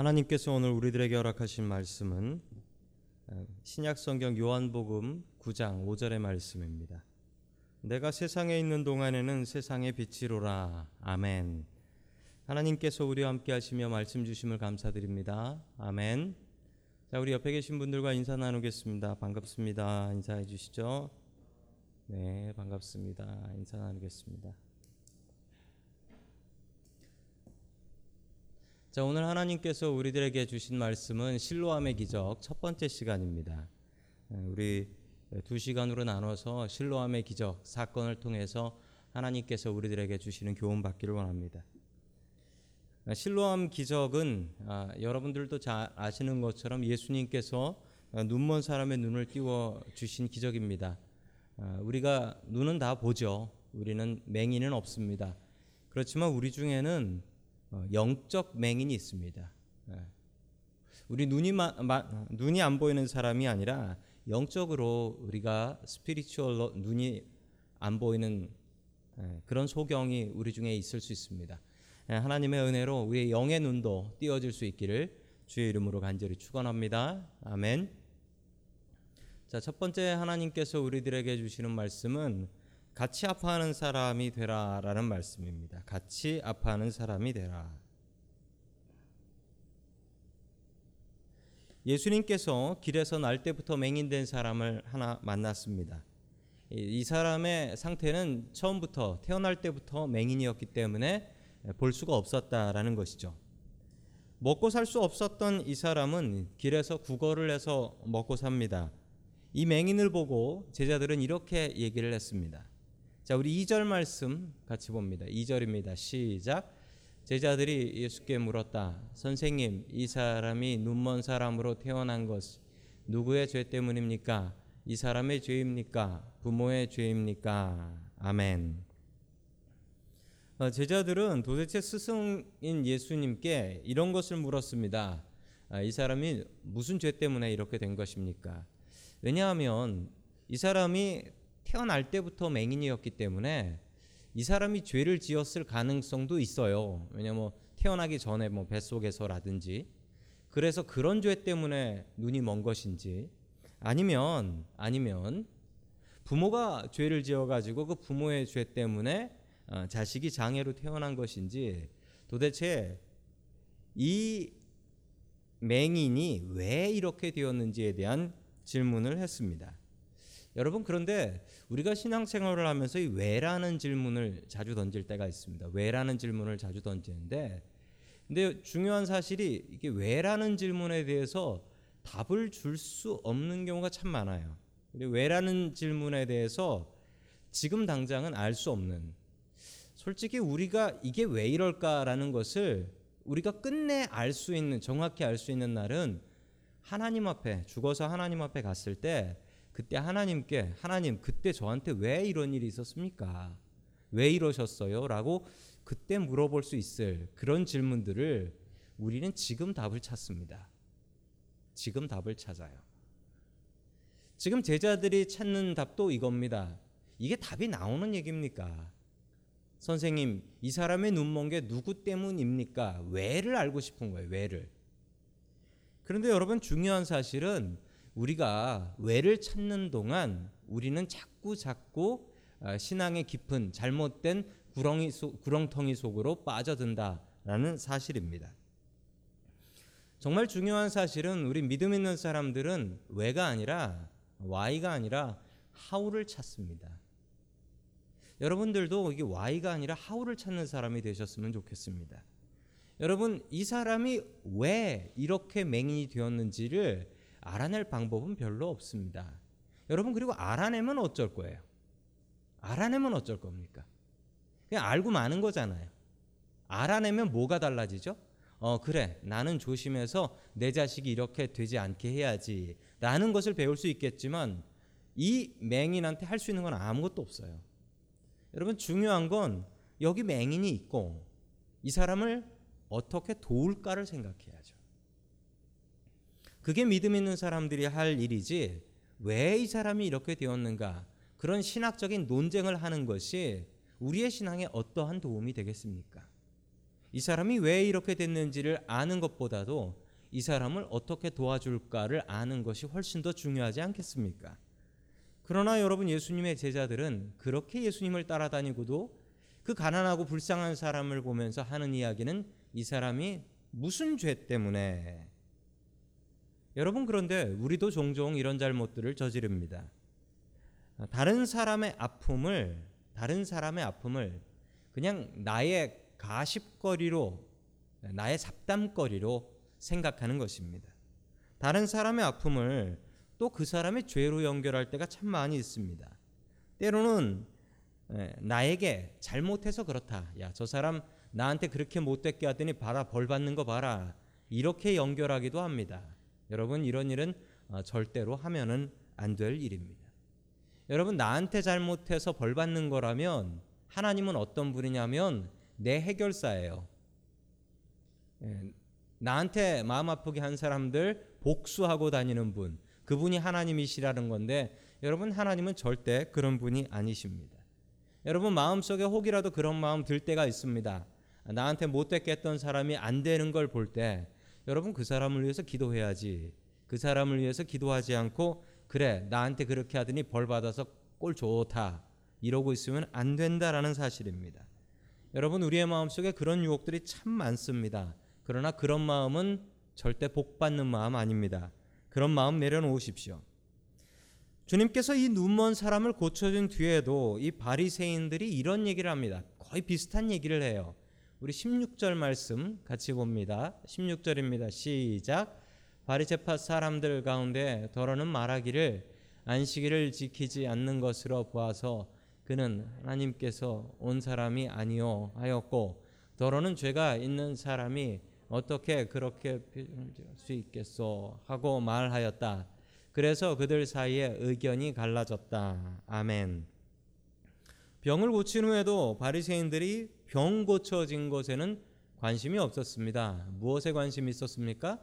하나님께서 오늘 우리들에게 허락하신 말씀은 어, 신약 성경 요한복음 9장 5절의 말씀입니다. 내가 세상에 있는 동안에는 세상의 빛이로라. 아멘. 하나님께서 우리와 함께 하시며 말씀 주심을 감사드립니다. 아멘. 자, 우리 옆에 계신 분들과 인사 나누겠습니다. 반갑습니다. 인사해 주시죠. 네, 반갑습니다. 인사 나누겠습니다. 자, 오늘 하나님께서 우리들에게 주신 말씀은 실로암의 기적 첫 번째 시간입니다. 우리 두 시간으로 나눠서 실로암의 기적 사건을 통해서 하나님께서 우리들에게 주시는 교훈 받기를 원합니다. 실로암 기적은 아, 여러분들도 잘 아시는 것처럼 예수님께서 눈먼 사람의 눈을 띄워 주신 기적입니다. 아, 우리가 눈은 다 보죠. 우리는 맹인은 없습니다. 그렇지만 우리 중에는 어, 영적 맹인이 있습니다. 예. 우리 눈이 마, 마, 눈이 안 보이는 사람이 아니라 영적으로 우리가 스피리추얼로 눈이 안 보이는 예, 그런 소경이 우리 중에 있을 수 있습니다. 예, 하나님의 은혜로 우리의 영의 눈도 띄어질 수 있기를 주의 이름으로 간절히 축원합니다. 아멘. 자, 첫 번째 하나님께서 우리들에게 주시는 말씀은 같이 아파하는 사람이 되라라는 말씀입니다. 같이 아파하는 사람이 되라. 예수님께서 길에서 날 때부터 맹인된 사람을 하나 만났습니다. 이 사람의 상태는 처음부터 태어날 때부터 맹인이었기 때문에 볼 수가 없었다라는 것이죠. 먹고 살 수 없었던 이 사람은 길에서 구걸을 해서 먹고 삽니다. 이 맹인을 보고 제자들은 이렇게 얘기를 했습니다. 자, 우리 2절 말씀 같이 봅니다. 2절입니다. 시작. 제자들이 예수께 물었다. 선생님, 이 사람이 눈먼 사람으로 태어난 것 누구의 죄 때문입니까? 이 사람의 죄입니까? 부모의 죄입니까? 아멘. 어, 제자들은 도대체 스승인 예수님께 이런 것을 물었습니다. 아, 이 사람이 무슨 죄 때문에 이렇게 된 것입니까? 왜냐하면 이 사람이 태어날 때부터 맹인이었기 때문에 이 사람이 죄를 지었을 가능성도 있어요. 왜냐면 뭐 태어나기 전에 뭐 뱃속에서라든지 그래서 그런 죄 때문에 눈이 먼 것인지 아니면 아니면 부모가 죄를 지어 가지고 그 부모의 죄 때문에 어, 자식이 장애로 태어난 것인지 도대체 이 맹인이 왜 이렇게 되었는지에 대한 질문을 했습니다. 여러분 그런데 우리가 신앙생활을 하면서 이 왜라는 질문을 자주 던질 때가 있습니다. 왜라는 질문을 자주 던지는데 근데 중요한 사실이 이게 왜라는 질문에 대해서 답을 줄 수 없는 경우가 참 많아요. 왜라는 질문에 대해서 지금 당장은 알 수 없는 솔직히 우리가 이게 왜 이럴까라는 것을 우리가 끝내 알 수 있는 정확히 알 수 있는 날은 하나님 앞에 죽어서 하나님 앞에 갔을 때 그때 하나님께 하나님 그때 저한테 왜 이런 일이 있었습니까? 왜 이러셨어요? 라고 그때 물어볼 수 있을 그런 질문들을 우리는 지금 답을 찾습니다. 지금 답을 찾아요. 지금 제자들이 찾는 답도 이겁니다. 이게 답이 나오는 얘기입니까? 선생님, 이 사람의 눈먼 게 누구 때문입니까? 왜를 알고 싶은 거예요, 왜를. 그런데 여러분 중요한 사실은 우리가 왜를 찾는 동안 우리는 자꾸 자꾸 어, 신앙의 깊은 잘못된 구렁이 속, 구렁텅이 속으로 빠져든다라는 사실입니다. 정말 중요한 사실은 우리 믿음 있는 사람들은 왜가 아니라 why가 아니라 how를 찾습니다. 여러분들도 이게 why가 아니라 how를 찾는 사람이 되셨으면 좋겠습니다. 여러분 이 사람이 왜 이렇게 맹인이 되었는지를 알아낼 방법은 별로 없습니다. 여러분 그리고 알아내면 어쩔 거예요? 알아내면 어쩔 겁니까? 그냥 알고 마는 거잖아요. 알아내면 뭐가 달라지죠? 어 그래 나는 조심해서 내 자식이 이렇게 되지 않게 해야지 라는 것을 배울 수 있겠지만 이 맹인한테 할 수 있는 건 아무것도 없어요. 여러분 중요한 건 여기 맹인이 있고 이 사람을 어떻게 도울까를 생각해야죠. 그게 믿음 있는 사람들이 할 일이지 왜 이 사람이 이렇게 되었는가 그런 신학적인 논쟁을 하는 것이 우리의 신앙에 어떠한 도움이 되겠습니까? 이 사람이 왜 이렇게 됐는지를 아는 것보다도 이 사람을 어떻게 도와줄까를 아는 것이 훨씬 더 중요하지 않겠습니까? 그러나 여러분 예수님의 제자들은 그렇게 예수님을 따라다니고도 그 가난하고 불쌍한 사람을 보면서 하는 이야기는 이 사람이 무슨 죄 때문에 여러분 그런데 우리도 종종 이런 잘못들을 저지릅니다. 다른 사람의 아픔을 다른 사람의 아픔을 그냥 나의 가십거리로 나의 잡담거리로 생각하는 것입니다. 다른 사람의 아픔을 또 그 사람의 죄로 연결할 때가 참 많이 있습니다. 때로는 예, 나에게 잘못해서 그렇다. 야, 저 사람 나한테 그렇게 못됐게 하더니 봐라 벌 받는 거 봐라. 이렇게 연결하기도 합니다. 여러분 이런 일은 어, 절대로 하면은 안 될 일입니다. 여러분 나한테 잘못해서 벌 받는 거라면 하나님은 어떤 분이냐면 내 해결사예요. 예, 나한테 마음 아프게 한 사람들 복수하고 다니는 분, 그분이 하나님이시라는 건데 여러분 하나님은 절대 그런 분이 아니십니다. 여러분 마음속에 혹이라도 그런 마음 들 때가 있습니다. 나한테 못됐게 했던 사람이 안 되는 걸 볼 때 여러분 그 사람을 위해서 기도해야지. 그 사람을 위해서 기도하지 않고 그래 나한테 그렇게 하더니 벌 받아서 꼴 좋다 이러고 있으면 안 된다라는 사실입니다. 여러분 우리의 마음속에 그런 유혹들이 참 많습니다. 그러나 그런 마음은 절대 복 받는 마음 아닙니다. 그런 마음 내려놓으십시오. 주님께서 이 눈먼 사람을 고쳐준 뒤에도 이 바리새인들이 이런 얘기를 합니다. 거의 비슷한 얘기를 해요. 우리 16절 말씀 같이 봅니다. 16절입니다. 시작. 바리새파 사람들 가운데 더러는 말하기를 안식일을 지키지 않는 것으로 보아서 그는 하나님께서 온 사람이 아니요 하였고 더러는 죄가 있는 사람이 어떻게 그렇게 수 있겠소 하고 말하였다. 그래서 그들 사이에 의견이 갈라졌다. 아멘. 병을 고친 후에도 바리새인들이 병 고쳐진 것에는 관심이 없었습니다. 무엇에 관심이 있었습니까?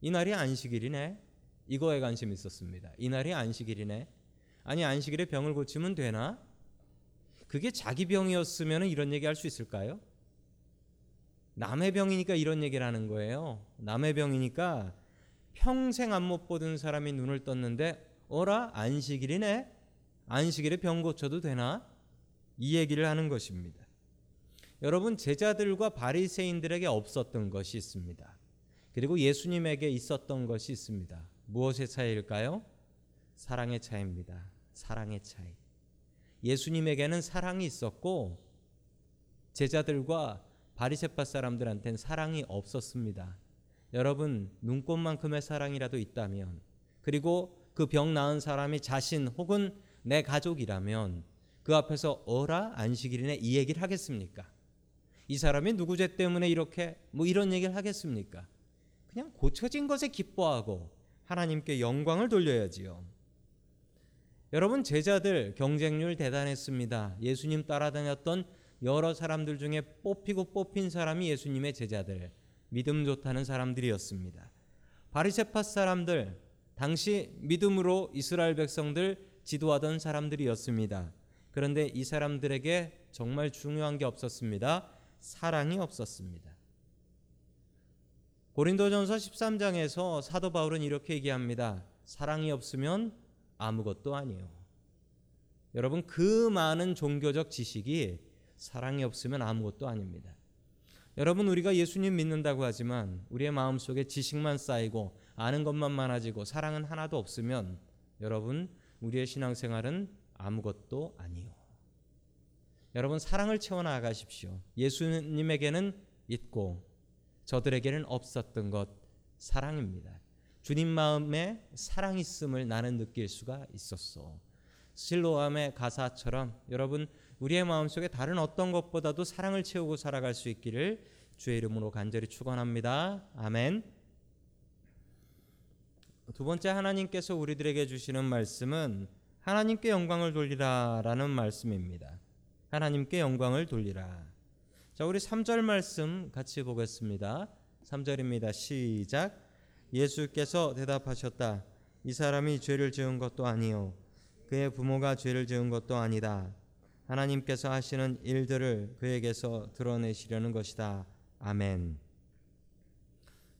이날이 안식일이네. 이거에 관심이 있었습니다. 이날이 안식일이네. 아니 안식일에 병을 고치면 되나? 그게 자기 병이었으면 이런 얘기 할 수 있을까요? 남의 병이니까 이런 얘기를 하는 거예요. 남의 병이니까 평생 안 못 보던 사람이 눈을 떴는데 어라 안식일이네. 안식일에 병 고쳐도 되나? 이 얘기를 하는 것입니다. 여러분 제자들과 바리새인들에게 없었던 것이 있습니다. 그리고 예수님에게 있었던 것이 있습니다. 무엇의 차이일까요? 사랑의 차이입니다. 사랑의 차이. 예수님에게는 사랑이 있었고 제자들과 바리새파 사람들한테는 사랑이 없었습니다. 여러분 눈꽃만큼의 사랑이라도 있다면 그리고 그 병 나은 사람이 자신 혹은 내 가족이라면 그 앞에서 어라 안식일이네 이 얘기를 하겠습니까? 이 사람이 누구 죄 때문에 이렇게 뭐 이런 얘기를 하겠습니까? 그냥 고쳐진 것에 기뻐하고 하나님께 영광을 돌려야지요. 여러분 제자들 경쟁률 대단했습니다. 예수님 따라다녔던 여러 사람들 중에 뽑히고 뽑힌 사람이 예수님의 제자들, 믿음 좋다는 사람들이었습니다. 바리새파 사람들, 당시 믿음으로 이스라엘 백성들 지도하던 사람들이었습니다. 그런데 이 사람들에게 정말 중요한 게 없었습니다. 사랑이 없었습니다. 고린도전서 13장에서 사도 바울은 이렇게 얘기합니다. 사랑이 없으면 아무것도 아니에요. 여러분 그 많은 종교적 지식이 사랑이 없으면 아무것도 아닙니다. 여러분 우리가 예수님 믿는다고 하지만 우리의 마음속에 지식만 쌓이고 아는 것만 많아지고 사랑은 하나도 없으면 여러분 우리의 신앙생활은 아무것도 아니요. 여러분 사랑을 채워 나가십시오. 예수님에게는 있고 저들에게는 없었던 것 사랑입니다. 주님 마음에 사랑 있음을 나는 느낄 수가 있었어. 실로암의 가사처럼 여러분 우리의 마음속에 다른 어떤 것보다도 사랑을 채우고 살아갈 수 있기를 주의 이름으로 간절히 축원합니다. 아멘. 두 번째 하나님께서 우리들에게 주시는 말씀은 하나님께 영광을 돌리라라는 말씀입니다. 하나님께 영광을 돌리라. 자, 우리 3절 말씀 같이 보겠습니다. 3절입니다. 시작. 예수께서 대답하셨다. 이 사람이 죄를 지은 것도 아니요 그의 부모가 죄를 지은 것도 아니다. 하나님께서 하시는 일들을 그에게서 드러내시려는 것이다. 아멘.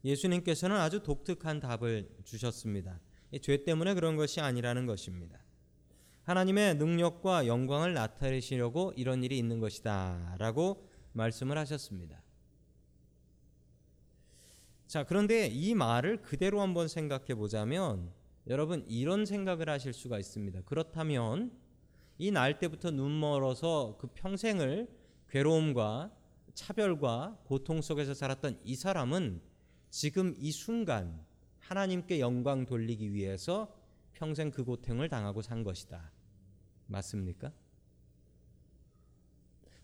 예수님께서는 아주 독특한 답을 주셨습니다. 죄 때문에 그런 것이 아니라는 것입니다. 하나님의 능력과 영광을 나타내시려고 이런 일이 있는 것이다. 라고 말씀을 하셨습니다. 자, 그런데 이 말을 그대로 한번 생각해 보자면 여러분 이런 생각을 하실 수가 있습니다. 그렇다면 이 날 때부터 눈 멀어서 그 평생을 괴로움과 차별과 고통 속에서 살았던 이 사람은 지금 이 순간 하나님께 영광 돌리기 위해서 평생 그 고통을 당하고 산 것이다. 맞습니까?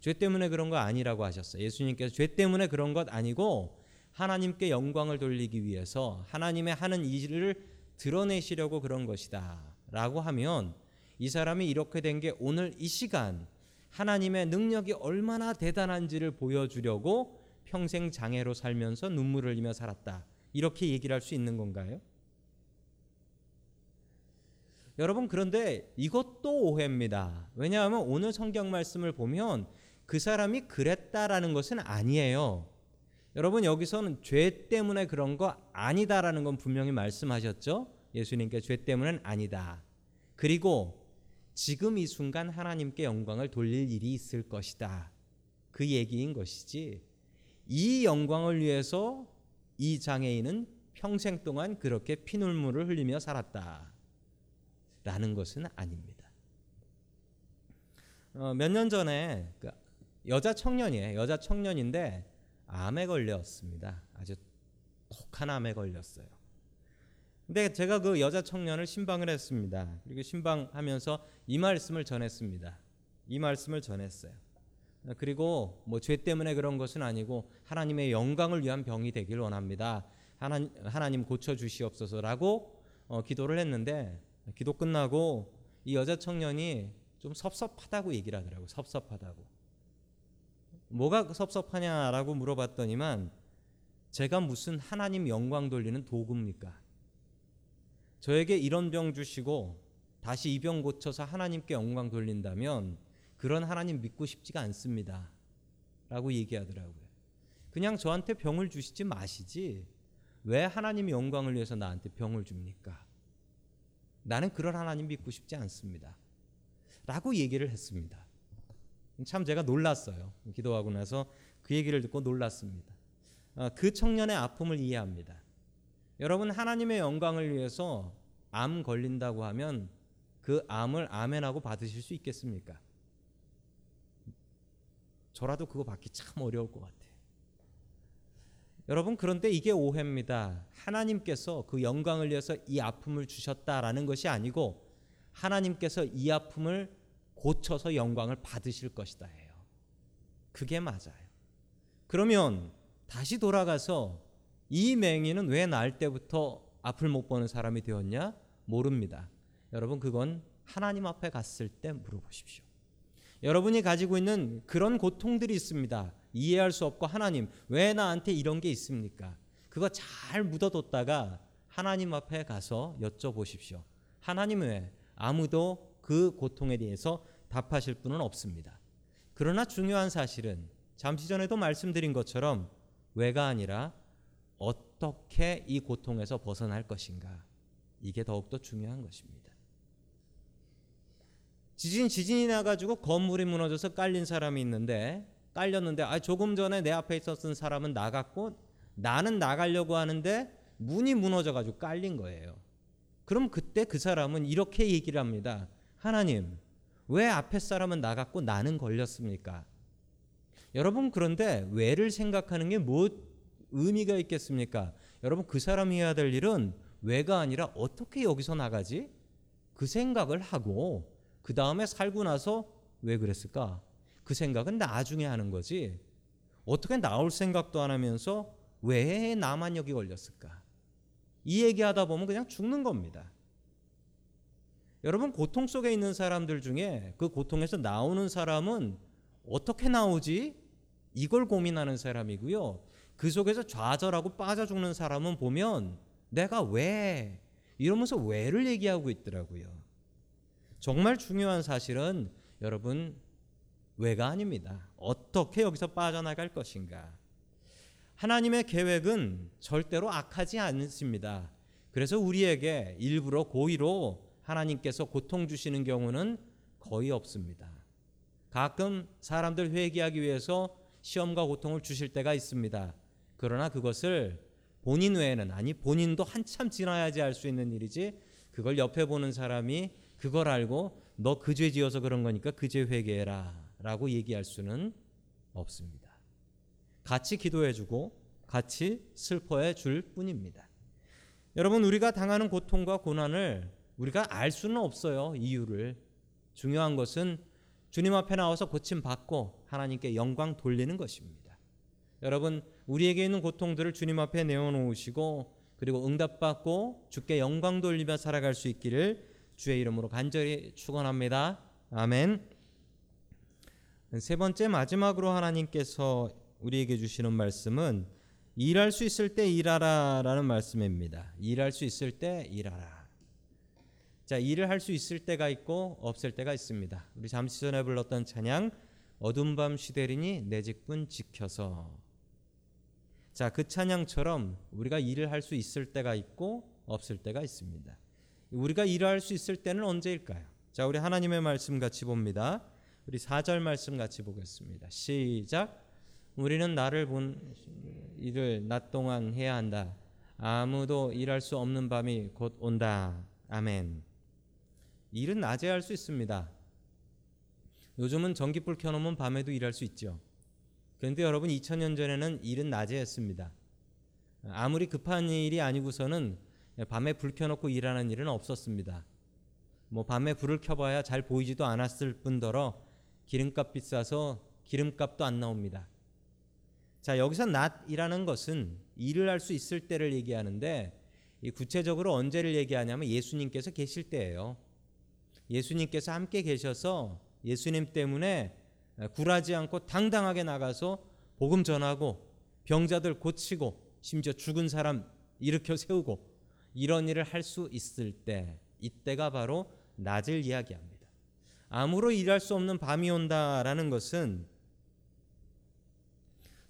죄 때문에 그런 거 아니라고 하셨어요. 예수님께서 죄 때문에 그런 것 아니고 하나님께 영광을 돌리기 위해서 하나님의 하는 일을 드러내시려고 그런 것이다. 라고 하면 이 사람이 이렇게 된 게 오늘 이 시간 하나님의 능력이 얼마나 대단한지를 보여주려고 평생 장애로 살면서 눈물을 흘리며 살았다. 이렇게 얘기를 할 수 있는 건가요? 여러분 그런데 이것도 오해입니다. 왜냐하면 오늘 성경 말씀을 보면 그 사람이 그랬다라는 것은 아니에요. 여러분 여기서는 죄 때문에 그런 거 아니다라는 건 분명히 말씀하셨죠. 예수님께 죄 때문은 아니다. 그리고 지금 이 순간 하나님께 영광을 돌릴 일이 있을 것이다. 그 얘기인 것이지. 이 영광을 위해서 이 장애인은 평생 동안 그렇게 피눈물을 흘리며 살았다. 라는 것은 아닙니다. 어, 몇년 전에 그 여자 청년이에요. 여자 청년인데 암에 걸렸습니다. 아주 독한 암에 걸렸어요. 근데 제가 그 여자 청년을 신방을 했습니다. 그리고 신방하면서 이 말씀을 전했습니다. 이 말씀을 전했어요. 그리고 뭐 죄 때문에 그런 것은 아니고 하나님의 영광을 위한 병이 되길 원합니다. 하나님, 하나님 고쳐 주시옵소서라고 어, 기도를 했는데 기도 끝나고 이 여자 청년이 좀 섭섭하다고 얘기를 하더라고요. 섭섭하다고. 뭐가 섭섭하냐라고 물어봤더니만 제가 무슨 하나님 영광 돌리는 도구입니까? 저에게 이런 병 주시고 다시 이 병 고쳐서 하나님께 영광 돌린다면 그런 하나님 믿고 싶지가 않습니다. 라고 얘기하더라고요. 그냥 저한테 병을 주시지 마시지. 왜 하나님 영광을 위해서 나한테 병을 줍니까? 나는 그런 하나님 믿고 싶지 않습니다. 라고 얘기를 했습니다. 참 제가 놀랐어요. 기도하고 나서 그 얘기를 듣고 놀랐습니다. 아, 그 청년의 아픔을 이해합니다. 여러분 하나님의 영광을 위해서 암 걸린다고 하면 그 암을 아멘하고 받으실 수 있겠습니까? 저라도 그거 받기 참 어려울 것 같아요. 여러분 그런데 이게 오해입니다. 하나님께서 그 영광을 위해서 이 아픔을 주셨다라는 것이 아니고 하나님께서 이 아픔을 고쳐서 영광을 받으실 것이다 해요. 그게 맞아요. 그러면 다시 돌아가서 이 맹인은 왜 날 때부터 앞을 못 보는 사람이 되었냐? 모릅니다. 여러분 그건 하나님 앞에 갔을 때 물어보십시오. 여러분이 가지고 있는 그런 고통들이 있습니다. 이해할 수 없고 하나님 왜 나한테 이런 게 있습니까? 그거 잘 묻어뒀다가 하나님 앞에 가서 여쭤보십시오. 하나님 왜 아무도 그 고통에 대해서 답하실 분은 없습니다. 그러나 중요한 사실은 잠시 전에도 말씀드린 것처럼 왜가 아니라 어떻게 이 고통에서 벗어날 것인가 이게 더욱더 중요한 것입니다. 지진 지진이 나가지고 건물이 무너져서 깔린 사람이 있는데 깔렸는데 아 조금 전에 내 앞에 있었던 사람은 나갔고 나는 나가려고 하는데 문이 무너져가지고 깔린 거예요. 그럼 그때 그 사람은 이렇게 얘기를 합니다. 하나님, 왜 앞에 사람은 나갔고 나는 걸렸습니까? 여러분 그런데 왜를 생각하는 게 뭐 의미가 있겠습니까? 여러분 그 사람이 해야 될 일은 왜가 아니라 어떻게 여기서 나가지? 그 생각을 하고 그 다음에 살고 나서 왜 그랬을까? 그 생각은 나중에 하는 거지. 어떻게 나올 생각도 안 하면서 왜 나만 여기 걸렸을까? 이 얘기하다 보면 그냥 죽는 겁니다. 여러분 고통 속에 있는 사람들 중에 그 고통에서 나오는 사람은 어떻게 나오지? 이걸 고민하는 사람이고요. 그 속에서 좌절하고 빠져 죽는 사람은 보면 내가 왜 이러면서 왜를 얘기하고 있더라고요. 정말 중요한 사실은 여러분 왜가 아닙니다. 어떻게 여기서 빠져나갈 것인가? 하나님의 계획은 절대로 악하지 않습니다. 그래서 우리에게 일부러 고의로 하나님께서 고통 주시는 경우는 거의 없습니다. 가끔 사람들 회개하기 위해서 시험과 고통을 주실 때가 있습니다. 그러나 그것을 본인 외에는 아니 본인도 한참 지나야지 할수 있는 일이지 그걸 옆에 보는 사람이 그걸 알고 너 그 죄 지어서 그런 거니까 그 죄 회개해라 라고 얘기할 수는 없습니다. 같이 기도해 주고 같이 슬퍼해 줄 뿐입니다. 여러분 우리가 당하는 고통과 고난을 우리가 알 수는 없어요. 이유를. 중요한 것은 주님 앞에 나와서 고침 받고 하나님께 영광 돌리는 것입니다. 여러분 우리에게 있는 고통들을 주님 앞에 내어 놓으시고 그리고 응답받고 주께 영광 돌리며 살아갈 수 있기를 주의 이름으로 간절히 축원합니다. 아멘. 세 번째 마지막으로 하나님께서 우리에게 주시는 말씀은 일할 수 있을 때 일하라라는 말씀입니다. 일할 수 있을 때 일하라. 자, 일을 할 수 있을 때가 있고 없을 때가 있습니다. 우리 잠시 전에 불렀던 찬양 어둠 밤 시대리니 내 직분 지켜서 자, 그 찬양처럼 우리가 일을 할 수 있을 때가 있고 없을 때가 있습니다. 우리가 일을 할수 있을 때는 언제일까요? 자, 우리 하나님의 말씀 같이 봅니다. 우리 4절 말씀 같이 보겠습니다. 시작. 우리는 나를 본 일을 낮 동안 해야 한다. 아무도 일할 수 없는 밤이 곧 온다. 아멘. 일은 낮에 할 수 있습니다. 요즘은 전기불 켜놓으면 밤에도 일할 수 있죠. 그런데 여러분 2000년 전에는 일은 낮에 했습니다. 아무리 급한 일이 아니고서는 밤에 불 켜놓고 일하는 일은 없었습니다. 뭐 밤에 불을 켜봐야 잘 보이지도 않았을 뿐더러 기름값 비싸서 기름값도 안 나옵니다. 자 여기서 낮이라는 것은 일을 할 수 있을 때를 얘기하는데 구체적으로 언제를 얘기하냐면 예수님께서 계실 때예요. 예수님께서 함께 계셔서 예수님 때문에 굴하지 않고 당당하게 나가서 복음 전하고 병자들 고치고 심지어 죽은 사람 일으켜 세우고 이런 일을 할 수 있을 때 이때가 바로 낮을 이야기합니다. 아무로 일할 수 없는 밤이 온다라는 것은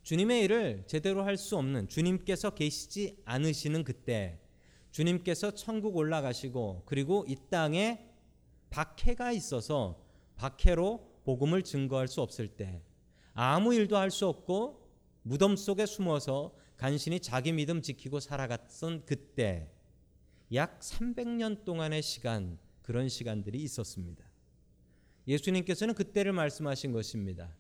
주님의 일을 제대로 할 수 없는 주님께서 계시지 않으시는 그때 주님께서 천국 올라가시고 그리고 이 땅에 박해가 있어서 박해로 복음을 증거할 수 없을 때 아무 일도 할 수 없고 무덤 속에 숨어서 간신히 자기 믿음 지키고 살아갔던 그때 약 300년 동안의 시간 그런 시간들이 있었습니다. 예수님께서는 그때를 말씀하신 것입니다.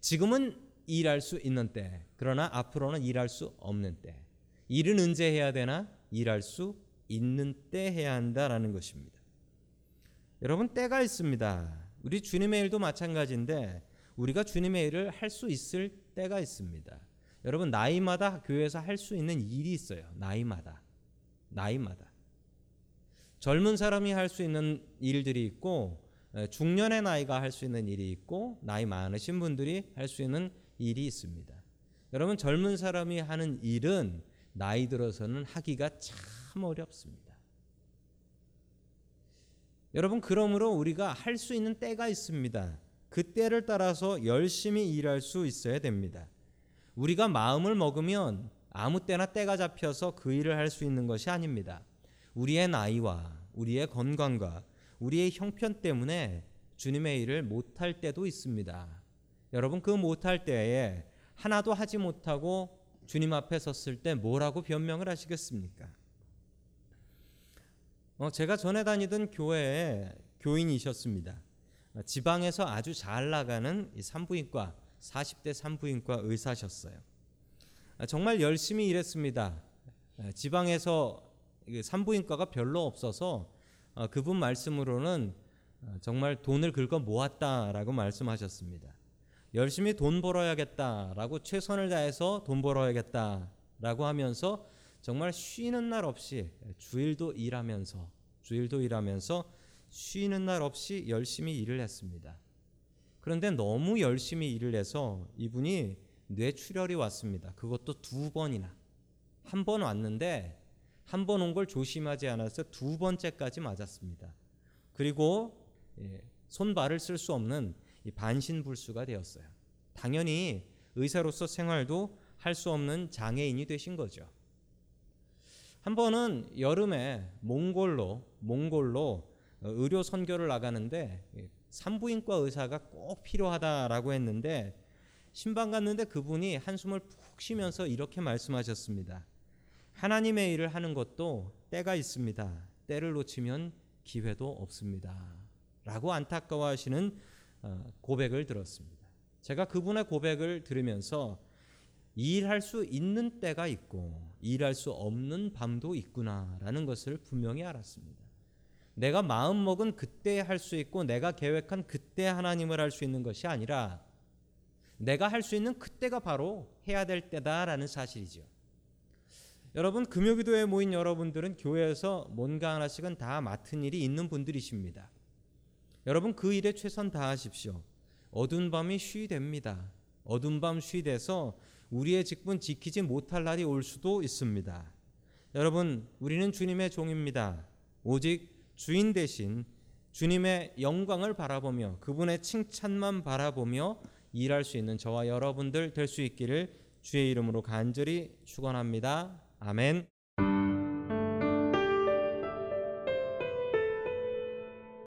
지금은 일할 수 있는 때, 그러나 앞으로는 일할 수 없는 때. 일은 언제 해야 되나? 일할 수 있는 때 해야 한다라는 것입니다. 여러분 때가 있습니다. 우리 주님의 일도 마찬가지인데 우리가 주님의 일을 할 수 있을 때가 있습니다. 여러분 나이마다 교회에서 할 수 있는 일이 있어요. 나이마다. 나이마다. 젊은 사람이 할 수 있는 일들이 있고 중년의 나이가 할 수 있는 일이 있고 나이 많으신 분들이 할 수 있는 일이 있습니다. 여러분 젊은 사람이 하는 일은 나이 들어서는 하기가 참 어렵습니다. 여러분 그러므로 우리가 할 수 있는 때가 있습니다. 그 때를 따라서 열심히 일할 수 있어야 됩니다. 우리가 마음을 먹으면 아무 때나 때가 잡혀서 그 일을 할 수 있는 것이 아닙니다. 우리의 나이와 우리의 건강과 우리의 형편 때문에 주님의 일을 못할 때도 있습니다. 여러분 그 못할 때에 하나도 하지 못하고 주님 앞에 섰을 때 뭐라고 변명을 하시겠습니까? 어, 제가 전에 다니던 교회에 교인이셨습니다. 지방에서 아주 잘 나가는 산부인과 40대 산부인과 의사셨어요. 정말 열심히 일했습니다. 지방에서 산부인과가 별로 없어서 어, 그분 말씀으로는 어, 정말 돈을 긁어 모았다라고 말씀하셨습니다. 열심히 돈 벌어야겠다라고 최선을 다해서 돈 벌어야겠다라고 하면서 정말 쉬는 날 없이 주일도 일하면서 주일도 일하면서 쉬는 날 없이 열심히 일을 했습니다. 그런데 너무 열심히 일을 해서 이분이 뇌출혈이 왔습니다. 그것도 두 번이나 한 번 왔는데 한 번 온 걸 조심하지 않아서 두 번째까지 맞았습니다. 그리고 예, 손발을 쓸 수 없는 이 반신불수가 되었어요. 당연히 의사로서 생활도 할 수 없는 장애인이 되신 거죠. 한 번은 여름에 몽골로 몽골로 어, 의료 선교를 나가는데 산부인과 의사가 꼭 필요하다라고 했는데 신방 갔는데 그분이 한숨을 푹 쉬면서 이렇게 말씀하셨습니다. 하나님의 일을 하는 것도 때가 있습니다. 때를 놓치면 기회도 없습니다. 라고 안타까워하시는 어, 고백을 들었습니다. 제가 그분의 고백을 들으면서 일할 수 있는 때가 있고 일할 수 없는 밤도 있구나라는 것을 분명히 알았습니다. 내가 마음 먹은 그때 할 수 있고 내가 계획한 그때 하나님을 할 수 있는 것이 아니라 내가 할 수 있는 그때가 바로 해야 될 때다라는 사실이죠. 여러분 금요기도에 모인 여러분들은 교회에서 뭔가 하나씩은 다 맡은 일이 있는 분들이십니다. 여러분 그 일에 최선 다하십시오. 어두운 밤이 쉬이 됩니다. 어두운 밤 쉬이 돼서 우리의 직분 지키지 못할 날이 올 수도 있습니다. 여러분 우리는 주님의 종입니다. 오직 주인 대신 주님의 영광을 바라보며 그분의 칭찬만 바라보며 일할 수 있는 저와 여러분들 될 수 있기를 주의 이름으로 간절히 축원합니다. 아멘.